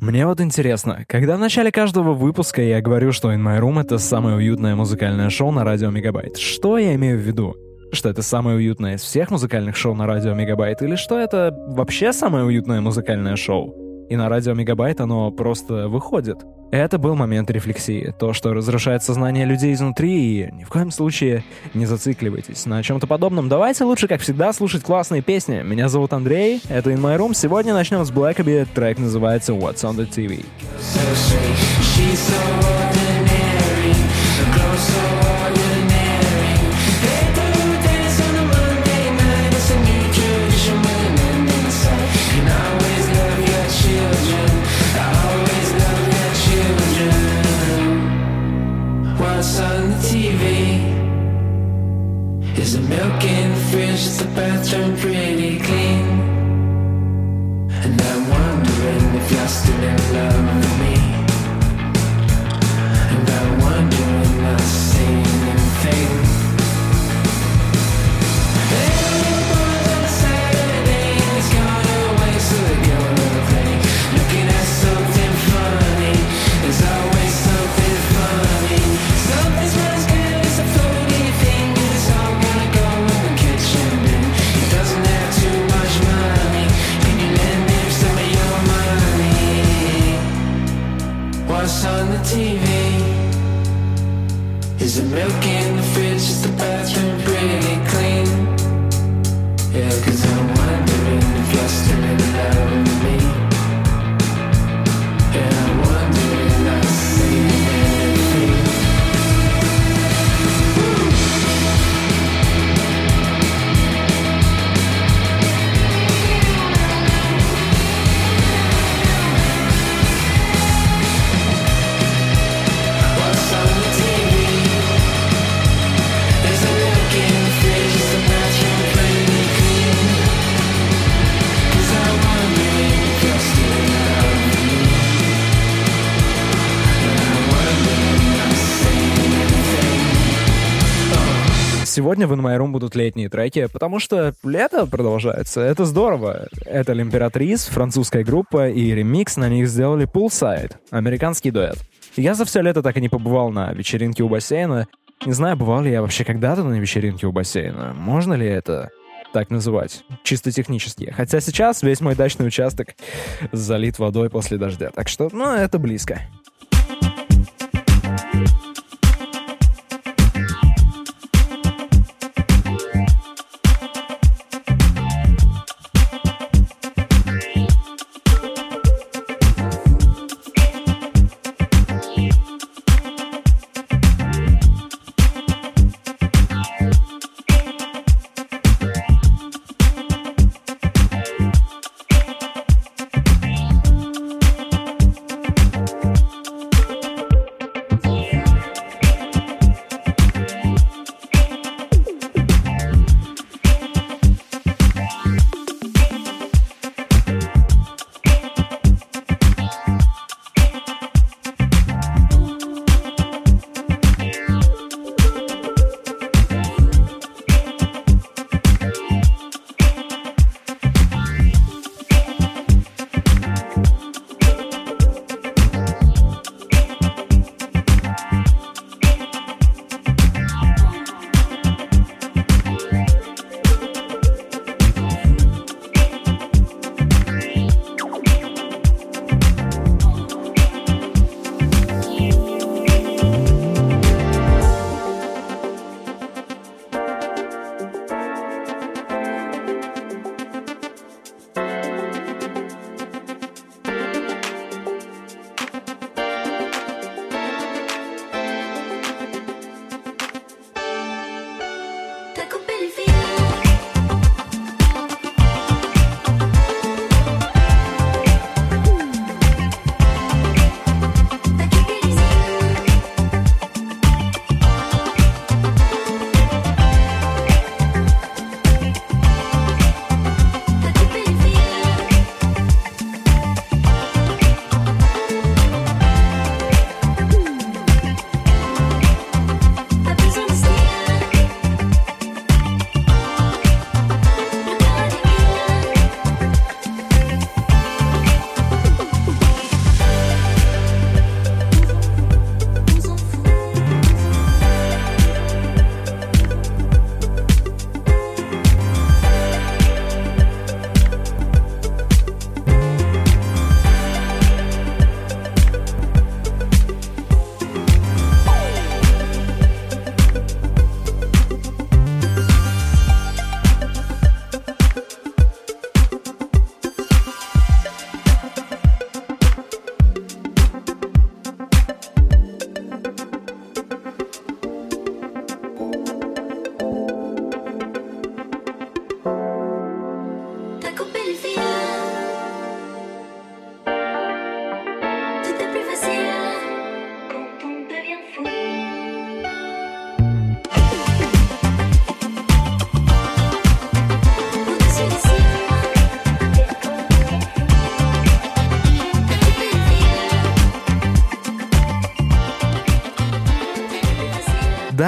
Мне вот интересно, когда в начале каждого выпуска я говорю, что In My Room — это самое уютное музыкальное шоу на радио Мегабайт, что я имею в виду? Что это самое уютное из всех музыкальных шоу на радио Мегабайт, или что это вообще самое уютное музыкальное шоу? И на радио Мегабайт оно просто выходит. Это был момент рефлексии, то, что разрушает сознание людей изнутри, и ни в коем случае не зацикливайтесь на чем-то подобном. Давайте лучше, как всегда, слушать классные песни. Меня зовут Андрей, это In My Room. Сегодня начнем с Blackaby, трек называется What's on the TV. What's Is the milk in the fridge? The bathroom pretty clean? And I'm wondering if you're still in love with me. And I'm wondering, not saying anything. Сегодня в Room будут летние треки, потому что лето продолжается. Это здорово. Это L'Imperatrice, французская группа, и ремикс на них сделали Poolside, американский дуэт. Я за все лето так и не побывал на вечеринке у бассейна. Не знаю, бывал ли я вообще когда-то на вечеринке у бассейна. Можно ли это так называть? Чисто технически. Хотя сейчас весь мой дачный участок залит водой после дождя. Так что, ну, это близко.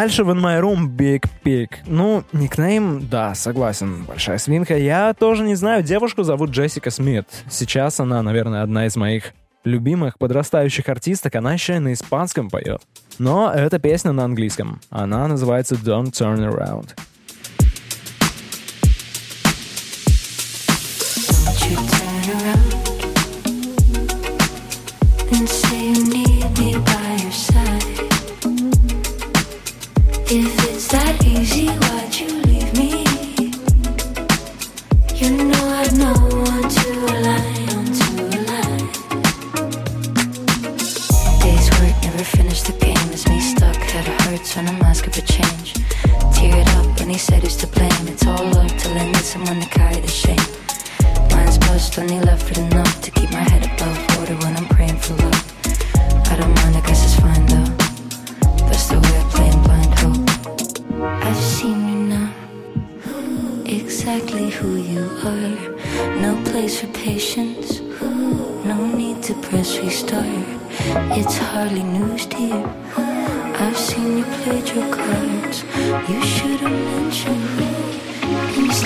Дальше в My Room Big Pig. Ну, никнейм, да, согласен, большая свинка. Я тоже не знаю, девушку зовут Джессика Смит. Сейчас она, наверное, одна из моих любимых подрастающих артисток, она еще и на испанском поет. Но эта песня на английском. Она называется Don't Turn Around.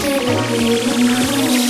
take me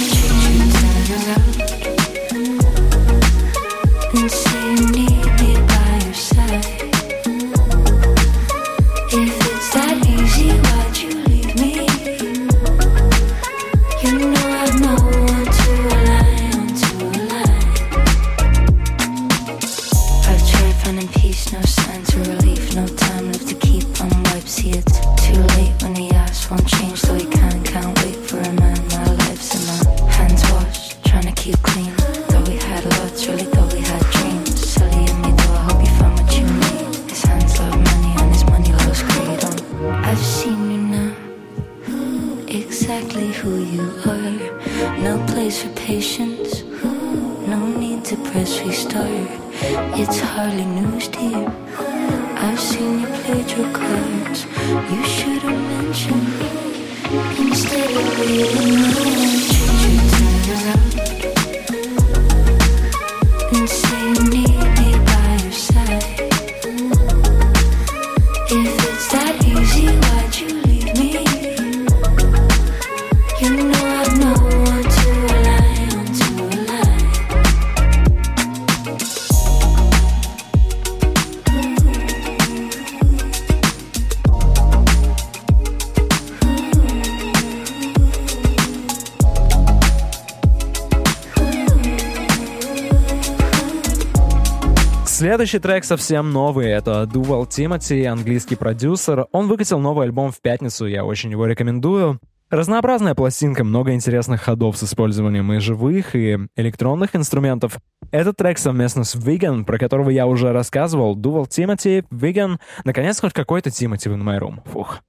Следующий трек совсем новый, это Дувал Тимати, английский продюсер. Он выкатил новый альбом в пятницу, я очень его рекомендую. Разнообразная пластинка, много интересных ходов с использованием и живых, и электронных инструментов. Этот трек совместно с Виган, про которого я уже рассказывал, Дувал Тимати, Виган. наконец хоть какой-то Тимати в My Room. Фух.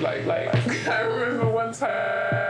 Like, like, I remember one time.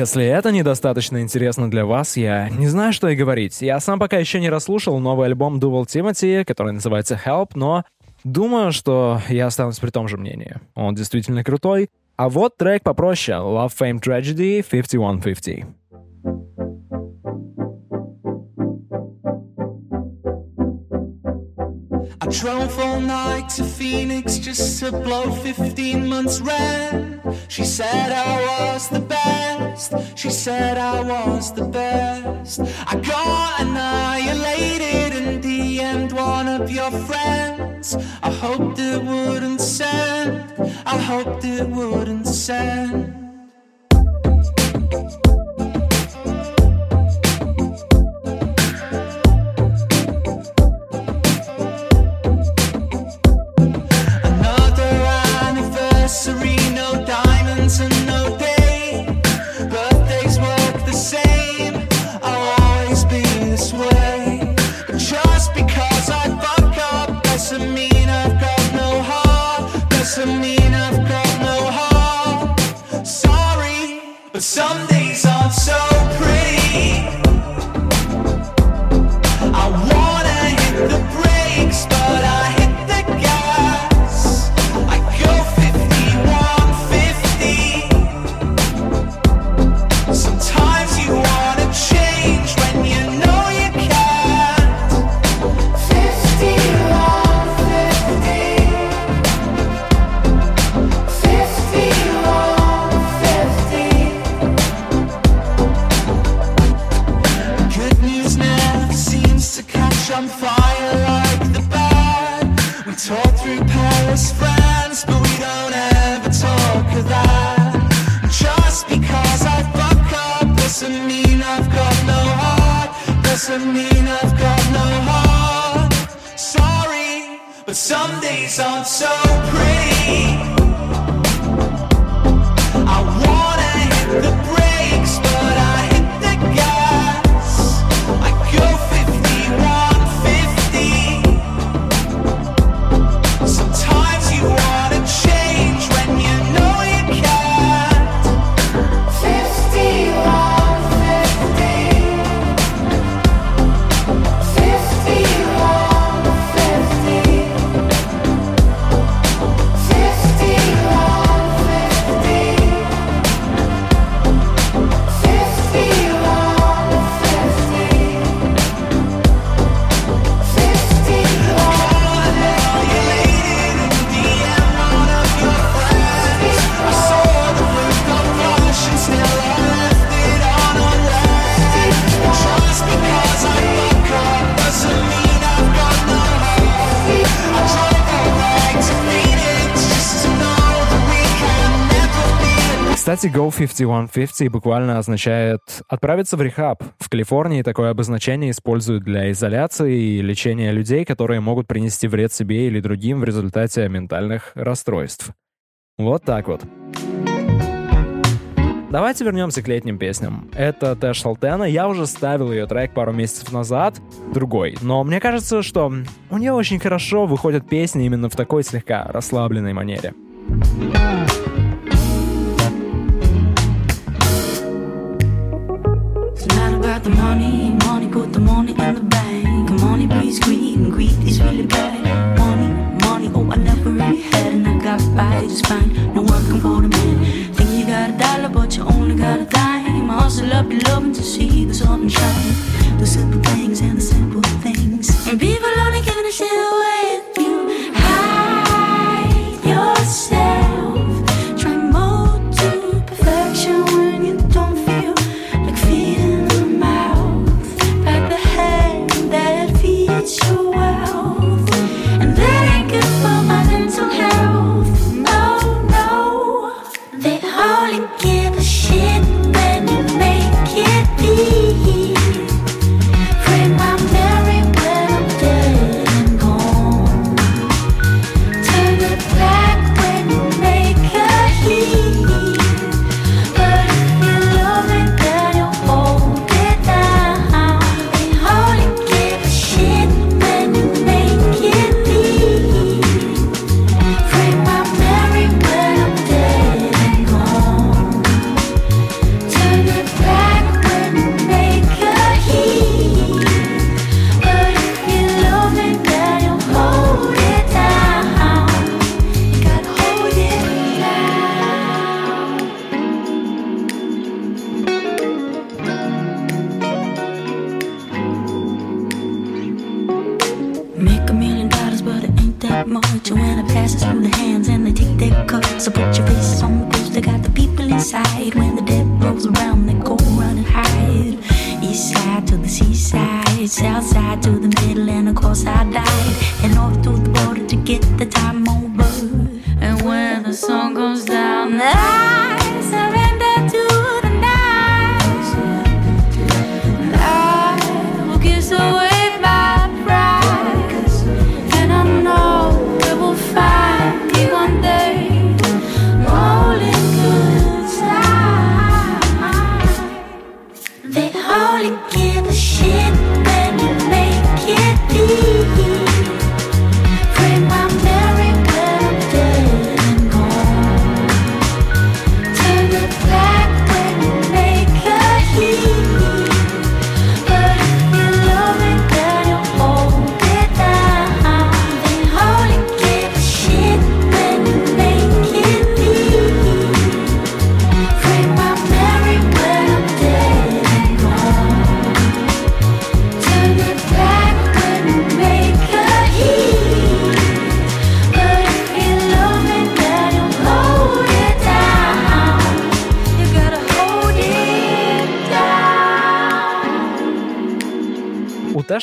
Если это недостаточно интересно для вас, я не знаю, что и говорить. Я сам пока еще не расслушал новый альбом Duval Timothy, который называется Help, но думаю, что я останусь при том же мнении. Он действительно крутой. А вот трек попроще — Love Fame Tragedy 5150. I drove all night to Phoenix just to blow 15 months rent. She said I was the best. She said I was the best. I got annihilated and DM'd one of your friends. I hoped it wouldn't send. I hoped it wouldn't send. Some days aren't so pretty. Кстати, Go 5150 буквально означает «отправиться в рехаб». В Калифорнии такое обозначение используют для изоляции и лечения людей, которые могут принести вред себе или другим в результате ментальных расстройств. Вот так вот. Давайте вернемся к летним песням. Это Тэш Салтена. Я уже ставил ее трек пару месяцев назад, другой. Но мне кажется, что у нее очень хорошо выходят песни именно в такой слегка расслабленной манере. Yeah. the money, money, put the money in the bank. Money breeds greed, and greed is really bad. Money, money, oh, I never really had, and I got by just fine. No working for the man. Think you got a dollar, but you only got a dime. Hustle up your loving to see the sun shine. The simple things and the simple things. And people only giving a shit away.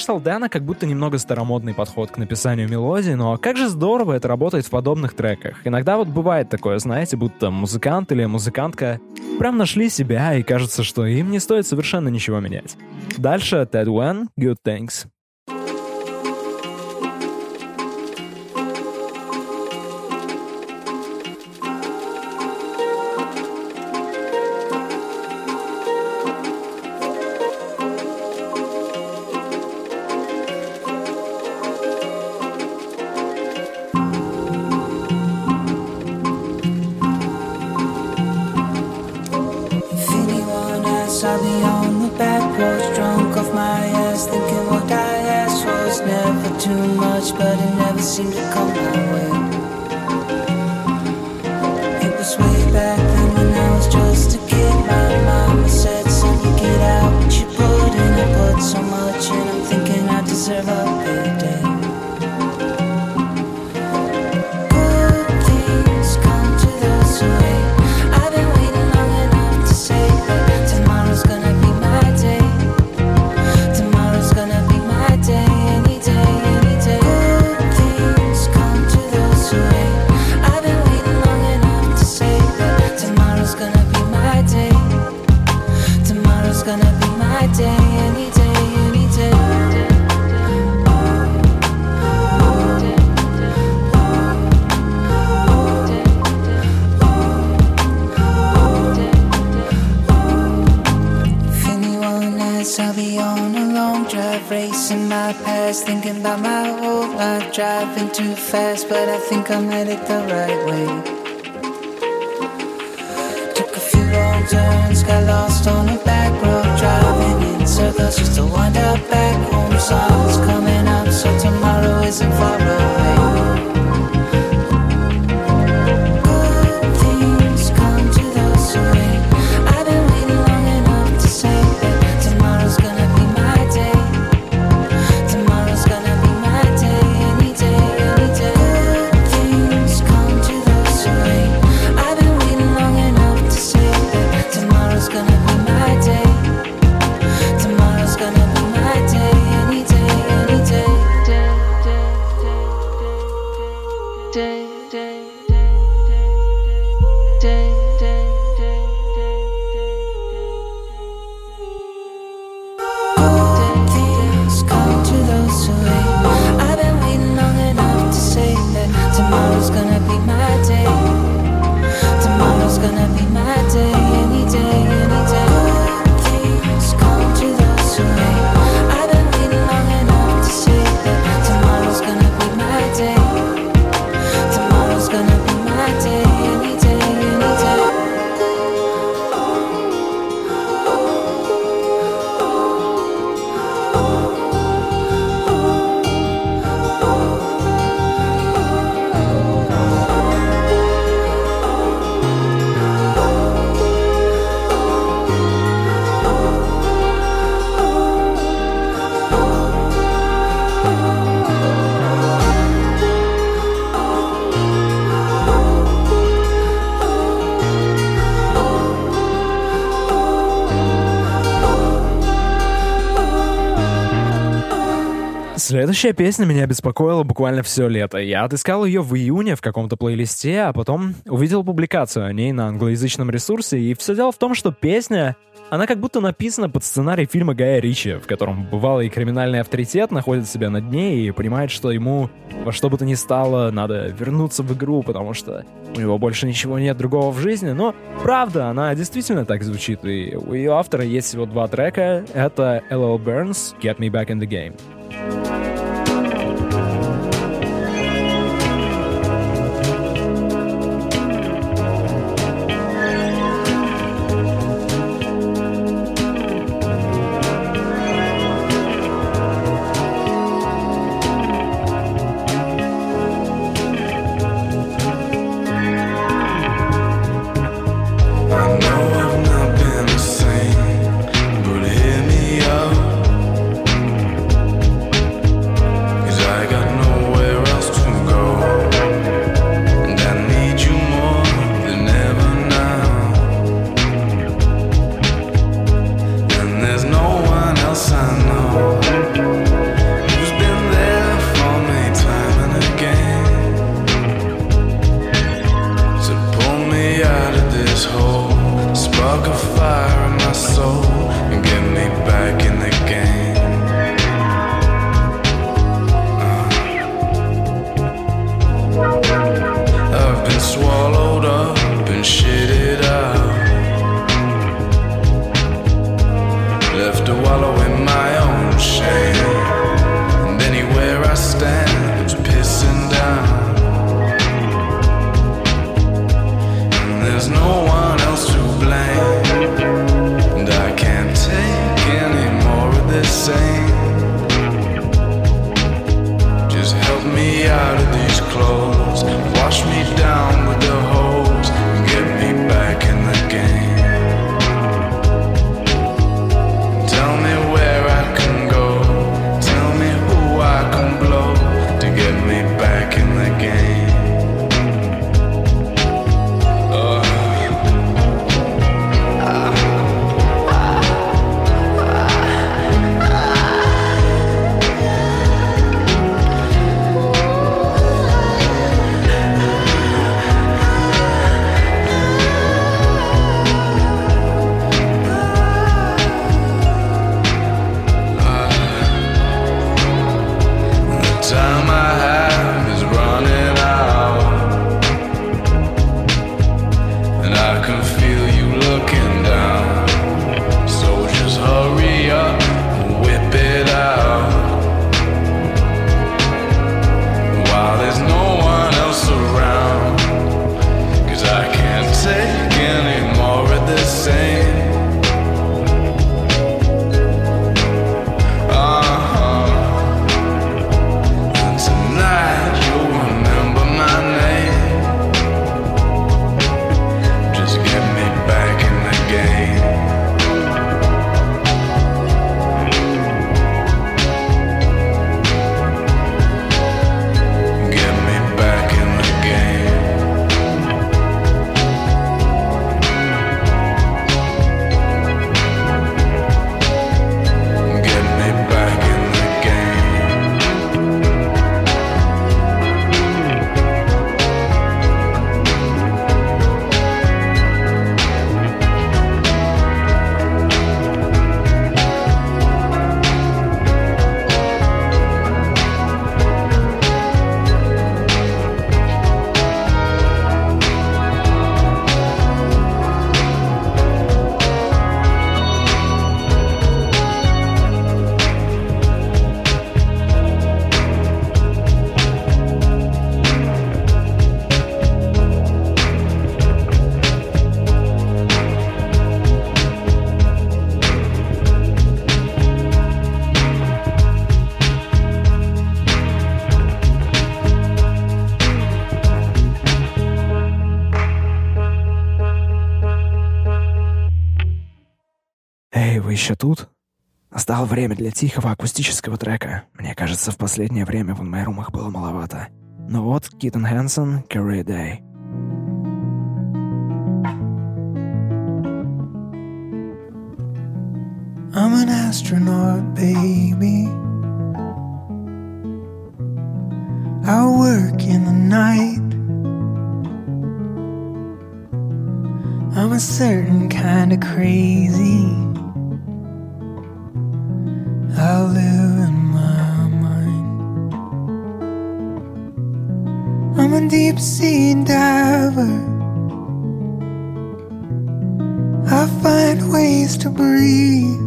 слышал, Дана как будто немного старомодный подход к написанию мелодии, но как же здорово это работает в подобных треках. Иногда вот бывает такое, знаете, будто музыкант или музыкантка прям нашли себя, и кажется, что им не стоит совершенно ничего менять. Дальше Тед Wen, Good Things. Thinking about my whole life. Driving too fast, but I think I'm headed the right way. Took a few wrong turns, got lost on a back road. Driving in circles just to wind up back home. Sun's coming up, so tomorrow isn't far away. Следующая песня меня беспокоила буквально все лето. Я отыскал ее в июне в каком-то плейлисте, а потом увидел публикацию о ней на англоязычном ресурсе, и все дело в том, что песня, она как будто написана под сценарий фильма Гая Ричи, в котором бывалый криминальный авторитет находит себя на дне и понимает, что ему во что бы то ни стало надо вернуться в игру, потому что у него больше ничего нет другого в жизни. Но правда, она действительно так звучит, и у ее автора есть всего два трека. Это LL Burns «Get Me Back in the Game». Música еще тут? Настало время для тихого акустического трека. Мне кажется, в последнее время в моих румах было маловато. Ну вот, Китон Хэнсон, Career Day. I'm an astronaut, baby. I work in the night. I'm a certain kind of crazy. Deep sea diver. I find ways to breathe.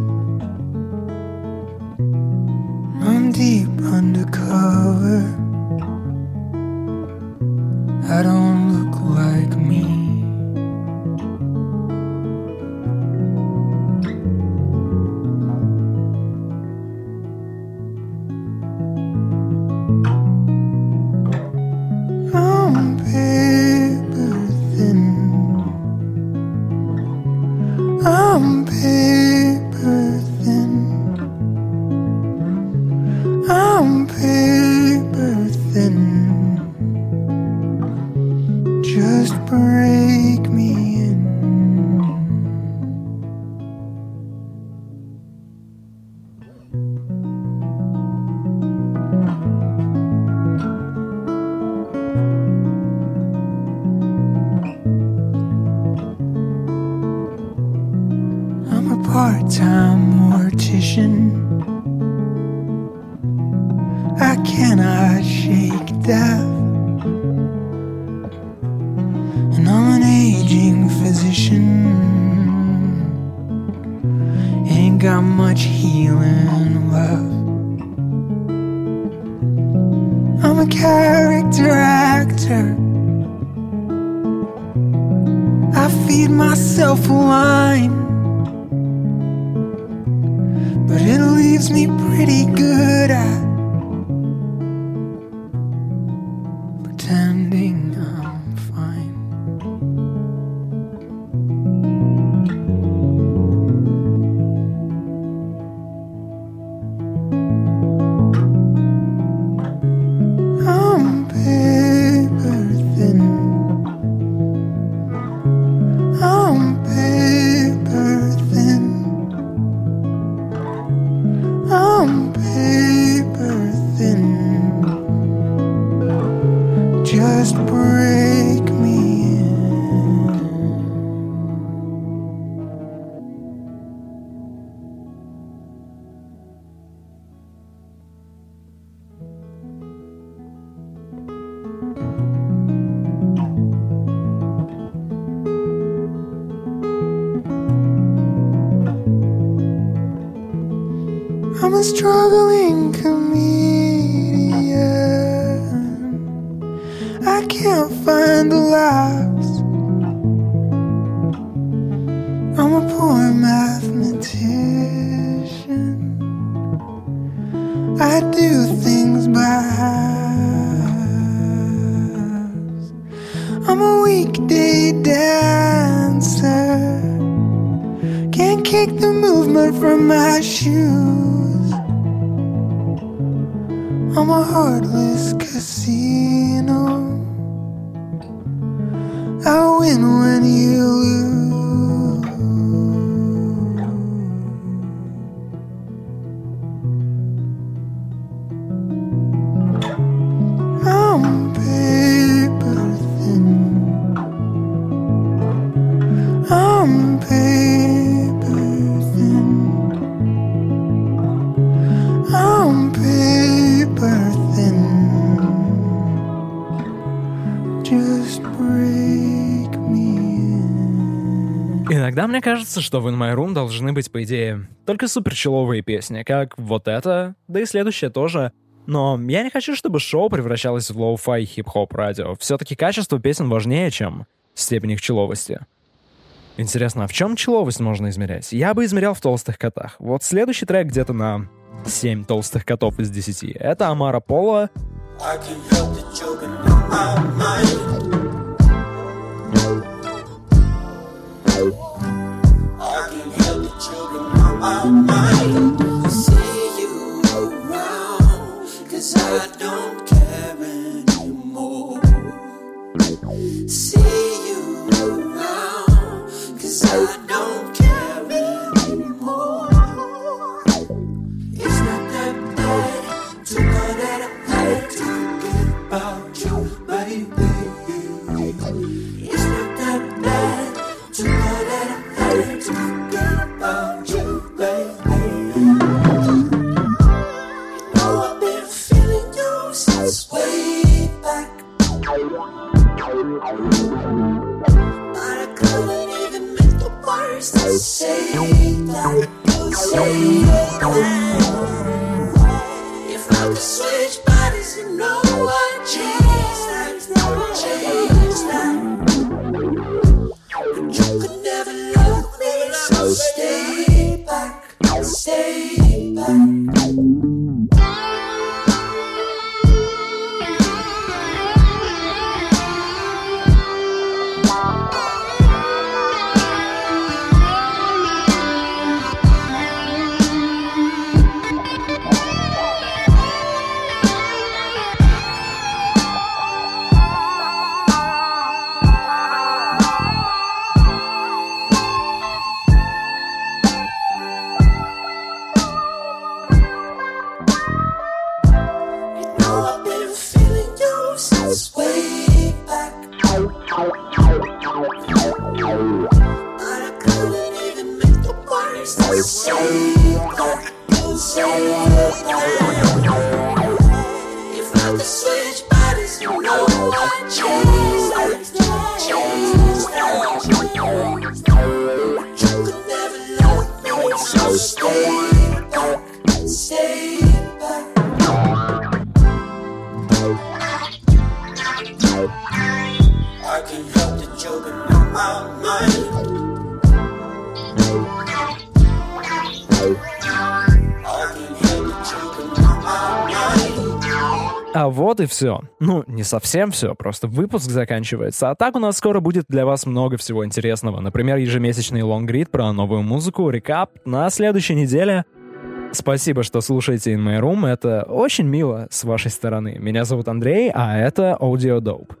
Кажется, что в In My Room должны быть, по идее, только суперчилловые песни, как вот это, да и следующее тоже. Но я не хочу, чтобы шоу превращалось в lo-fi хип-хоп радио. Все-таки качество песен важнее, чем степень их чилловости. Интересно, а в чем чилловость можно измерять? Я бы измерял в толстых котах. Вот следующий трек где-то на 7 толстых котов из 10. Это Амара Пола. I my mind. Say you around, cause I don't. и все. Ну, не совсем все, просто выпуск заканчивается. А так у нас скоро будет для вас много всего интересного. Например, ежемесячный лонгрид про новую музыку, рекап на следующей неделе. Спасибо, что слушаете In My Room. Это очень мило с вашей стороны. Меня зовут Андрей, а это Audio Dope.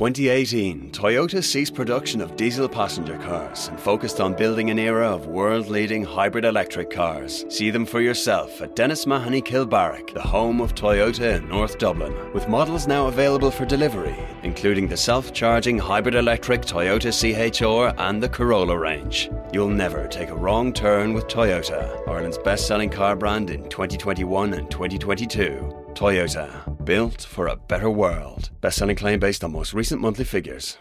2018, Toyota ceased production of diesel passenger cars and focused on building an era of world leading hybrid electric cars. See them for yourself at Dennis Mahoney Kilbarrack, the home of Toyota in North Dublin, with models now available for delivery, including the self charging hybrid electric Toyota CHR and the Corolla range. You'll never take a wrong turn with Toyota, Ireland's best selling car brand in 2021 and 2022. Toyota, built for a better world. Best selling claim based on most recent monthly figures.